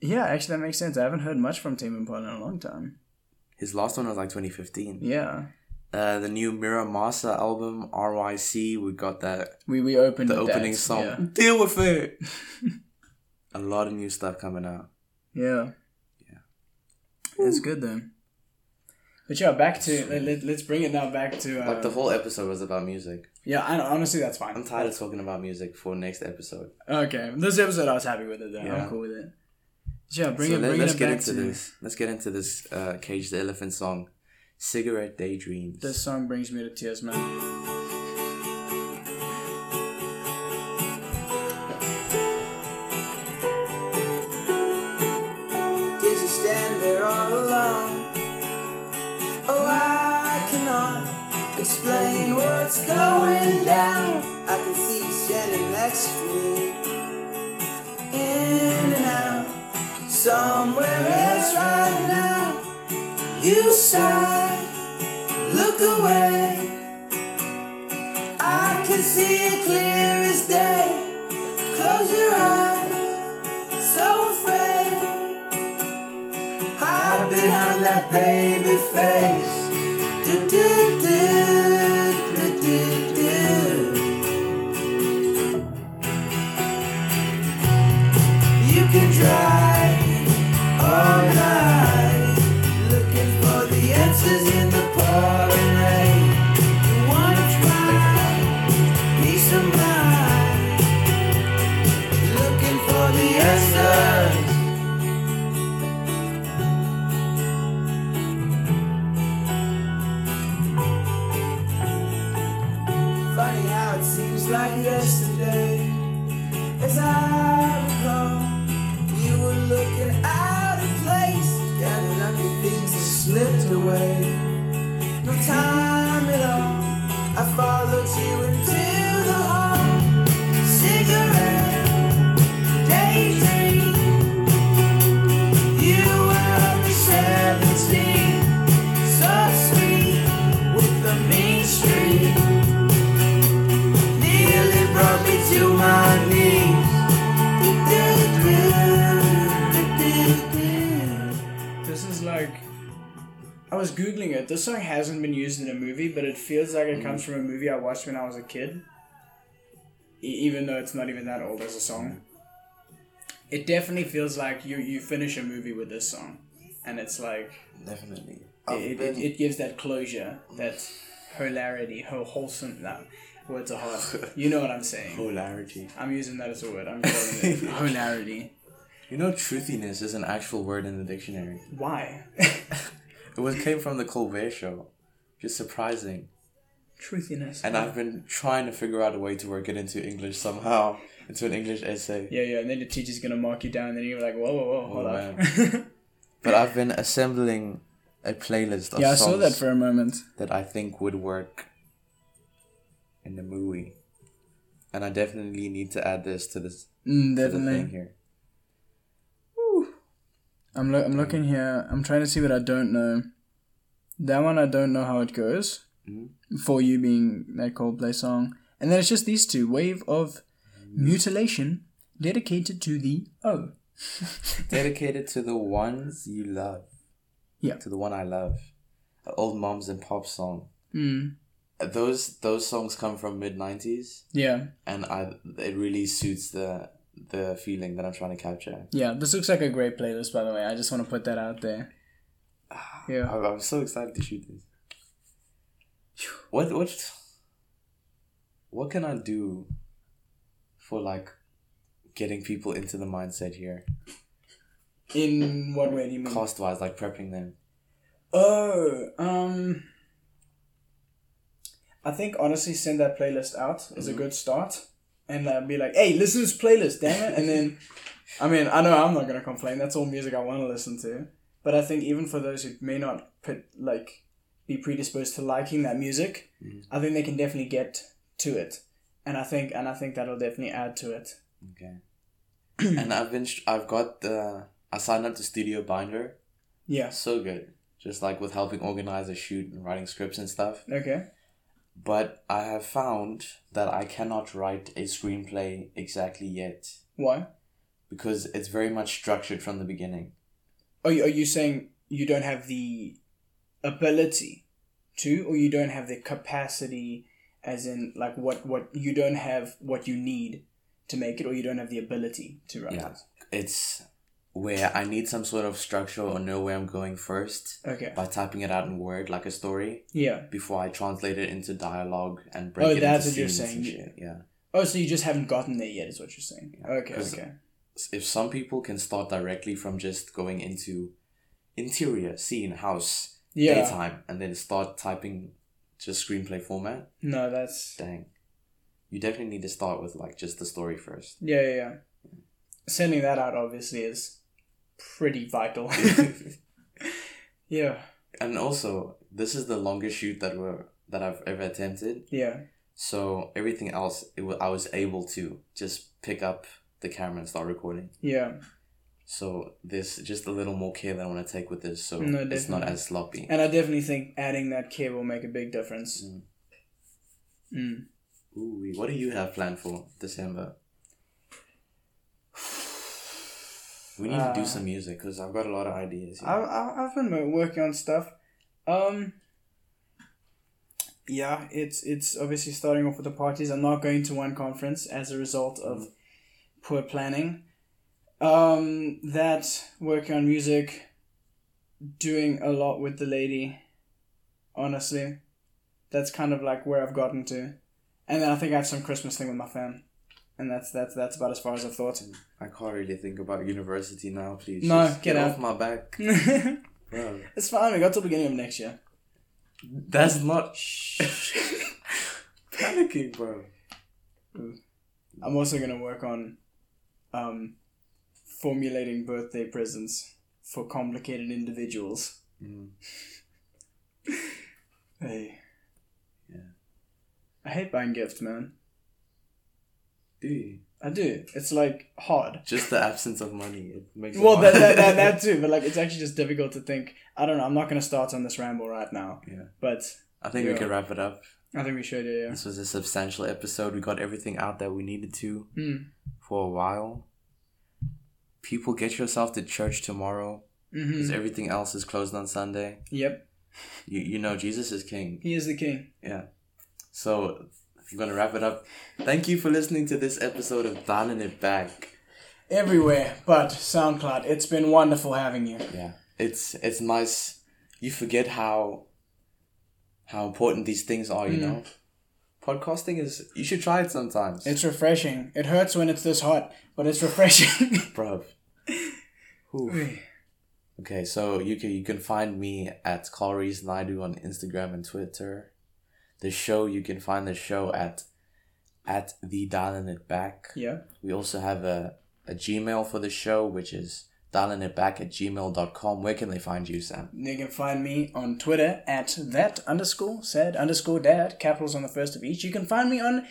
yeah, actually that makes sense. I haven't heard much from Tame Impala in a long time. his last one was like 2015. Yeah, Uh, the new Mura Masa album RYC. We got that we we opened the opening that, song. Yeah. [LAUGHS] Deal with it. [LAUGHS] A lot of new stuff coming out. Yeah. Yeah. It's good then. But yeah, back to let, let, let's bring it now back to uh, Like the whole episode was about music. yeah. I, honestly, that's fine. I'm tired of talking about music for next episode. Okay, this episode I was happy with it. Then Yeah. I'm cool with it. Yeah, bring so it. let, Bring us it get back into to this. Let's get into this uh, Cage the Elephant song, "Cigarette Daydreams." This song brings me to tears, man. Did you stand there all alone? Oh, I cannot explain what's going down. I can see you standing next to me. Somewhere else right now. You sigh, look away. I can see it clear as day. Close your eyes, so afraid. Hide behind that baby face. Do, comes from a movie I watched when I was a kid. E- even though it's not even that old as a song. It definitely feels like you you finish a movie with this song, and it's like Definitely. it, it, it, it gives that closure, that hilarity, ho- wholesome. No, words are hard. [LAUGHS] You know what I'm saying. Hilarity. I'm using that as a word. I'm calling it [LAUGHS] hilarity. You know, truthiness is an actual word in the dictionary. Why? [LAUGHS] It was came from the Colbert Show. Just surprising. Truthiness. And I've been trying to figure out a way to work it into English somehow, into an English essay. Yeah, yeah, and then the teacher's gonna mark you down, and then you're like, whoa, whoa, whoa, hold Oh, up. [LAUGHS] But I've been assembling a playlist of yeah, I saw that for a moment. that I think would work in the movie. And I definitely need to add this to this Mm, to the thing definitely. here. I'm lo- I'm looking here. I'm trying to see what I don't know. That one I don't know how it goes. Mhm. For you being that Coldplay song, and then it's just these two: "Wave of Mutilation," dedicated to the O. [LAUGHS] Dedicated to the ones you love. Yeah. To the one I love. An old moms and pop song. Mm. Those those songs come from mid nineties Yeah, and I it really suits the the feeling that I'm trying to capture. yeah. This looks like a great playlist, by the way. I just want to put that out there. Yeah. I'm, I'm so excited to shoot this. What what what can I do for like getting people into the mindset here? In what way do you mean? Cost wise, like prepping them. Oh, um, I think honestly, send that playlist out is a good start, and uh, be like, "Hey, listen to this playlist, damn it!" And then, [LAUGHS] I mean, I know I'm not gonna complain. That's all music I want to listen to. But I think even for those who may not put like be predisposed to liking that music, mm. I think they can definitely get to it, and I think and I think that'll definitely add to it. Okay. [CLEARS THROAT] and I've been I've got the I signed up to Studio Binder. Yeah. So good. Just like with helping organize a shoot and writing scripts and stuff. Okay. But I have found that I cannot write a screenplay exactly yet Why? because it's very much structured from the beginning. Are you, are you saying you don't have the ability to, or you don't have the capacity, as in like what what you don't have what you need to make it, or you don't have the ability to write Yeah. it? It's where I need some sort of structure or know where I'm going first Okay. by typing it out in Word like a story Yeah. before I translate it into dialogue and break Oh, it that's into what you're scenes saying. Yeah. Oh, so you just haven't gotten there yet, is what you're saying? Okay. Okay. if some people can start directly from just going into interior, scene, house, Yeah. daytime, and then start typing just screenplay format, No, that's dang. You definitely need to start with like just the story first. yeah, yeah, yeah. Sending that out obviously is pretty vital. [LAUGHS] [LAUGHS] yeah. and also, this is the longest shoot that we're that I've ever attempted. Yeah. So everything else, it wa- I was able to just pick up the camera and start recording. Yeah. So there's just a little more care that I want to take with this, so No, it's not as sloppy. And I definitely think adding that care will make a big difference. Mm. Mm. Ooh, what do you have planned for December? [SIGHS] We need to do Uh, some music because I've got a lot of ideas. here. I've, I've I've been working on stuff. Um. Yeah, it's it's obviously starting off with the parties. I'm not going to one conference as a result of poor planning. Um, that working on music, doing a lot with the lady. Honestly, that's kind of like where I've gotten to, and then I think I have some Christmas thing with my fam, and that's that's that's about as far as I've thought. I can't really think about university now. Please, No, Just get get, out. off my back, [LAUGHS] bro. it's fine. We got till beginning of next year. That's not [LAUGHS] panicking, bro. I'm also gonna work on um, formulating birthday presents for complicated individuals. Mm. [LAUGHS] Hey. Yeah. I hate buying gifts, man. Do you? I do. It's like hard. Just the absence of money. It makes Well, that, that, that, that too, but like it's actually just difficult to think. I don't know. I'm not gonna start on this ramble right now. Yeah. But I think Yeah. we can wrap it up. I think we should. Yeah. This was a substantial episode. We got everything out that we needed to Mm. for a while. People, get yourself to church tomorrow because Mm-hmm. everything else is closed on Sunday. Yep. You you know Jesus is king. He is the king. Yeah. So I'm gonna wrap it up. Thank you for listening to this episode of Dialing It Back. Everywhere but SoundCloud. It's been wonderful having you. Yeah. It's it's nice. You forget how how important these things are, you know? Podcasting is you should try it sometimes. It's refreshing. It hurts when it's this hot, but it's refreshing. [LAUGHS] Bruv. Okay, so you can you can find me at Calories Naidu on Instagram and Twitter. The show you can find the show at at the dialing it back. yeah. We also have a, a Gmail for the show, which is dialing it back at gmail.com. Where can they find you, Sam? You can find me on Twitter at that underscore said underscore dad, capitals on the first of each. You can find me on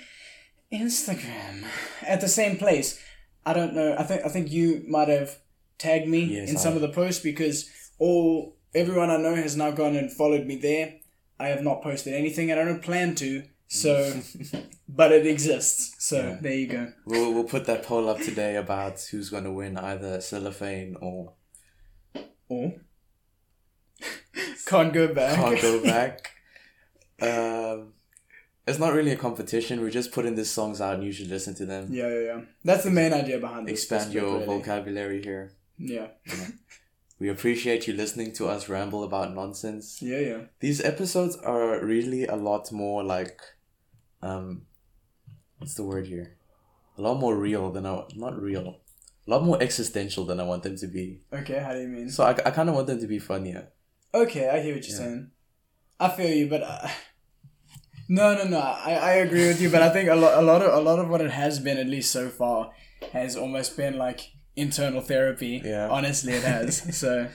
Instagram at the same place. I don't know. I think I think you might have tagged me Yes, in I- some of the posts because all everyone I know has now gone and followed me there. I have not posted anything and I don't plan to. So, [LAUGHS] but it exists. So Yeah. there you go. We'll, we'll put that poll up today about who's going to win either Cellophane or Or [LAUGHS] can't go back. Can't Go [LAUGHS] Back. um, it's not really a competition. We're just putting these songs out and you should listen to them. Yeah, yeah, yeah. That's the main idea behind this. Expand this your really. vocabulary here. Yeah, [LAUGHS] We appreciate you listening to us ramble about nonsense. yeah, yeah. These episodes are really a lot more like, um, what's the word here? A lot more real than I not real, a lot more existential than I want them to be. Okay, how do you mean? So I, I kind of want them to be funnier. Okay, I hear what you're saying. I feel you, but uh, no, no, no. I, I agree with you, but I think a lot, a lot of, a lot of what it has been, at least so far, has almost been like internal therapy. Yeah. honestly, it has. [LAUGHS] so,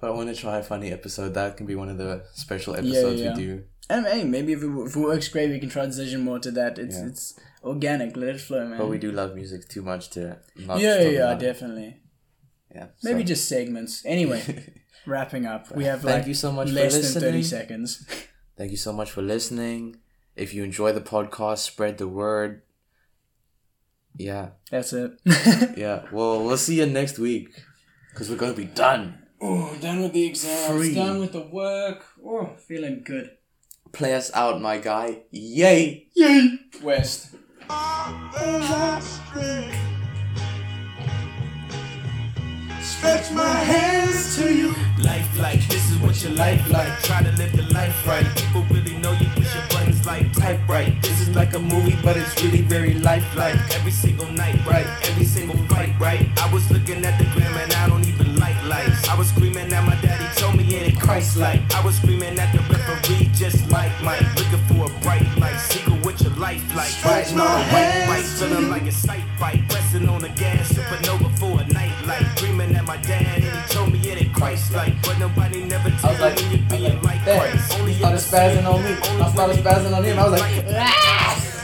But I want to try a funny episode. That can be one of the special episodes yeah. we do. and hey, maybe if it, if it works great, we can transition more to that. It's Yeah. it's organic. Let it flow, man. But we do love music too much to not. yeah, yeah, definitely. Yeah. Maybe so- just segments. Anyway, [LAUGHS] wrapping up. We have Thank like you so much for less than thirty seconds. [LAUGHS] Thank you so much for listening. If you enjoy the podcast, spread the word. Yeah, That's it. [LAUGHS] yeah. Well, we'll see you next week because we're gonna be done. Oh, done with the exams, Free. done with the work. Oh, feeling good. Play us out, my guy. Yay! Yay! West. Ah, Stretch my hands to you. Life like, this is what your life like. Try to live the life right. People really know you push your buttons like type right. This is like a movie, but it's really very lifelike. Every single night, right? Every single fight, right? I was looking at the gram and I don't even like lights. I was screaming at my daddy, told me it ain't Christ like. I was screaming at the referee, just like Mike. Looking for a bright light, secret what your life like. Riding on a white bike, feeling like a sight fight. Pressing on the gas, supernova my dad, and he told me it ain't Christ like. But nobody never I was like, when you're being like. Christ. Only Started spazzing on me. I started spazzing on him. I was like, like, "Ah!"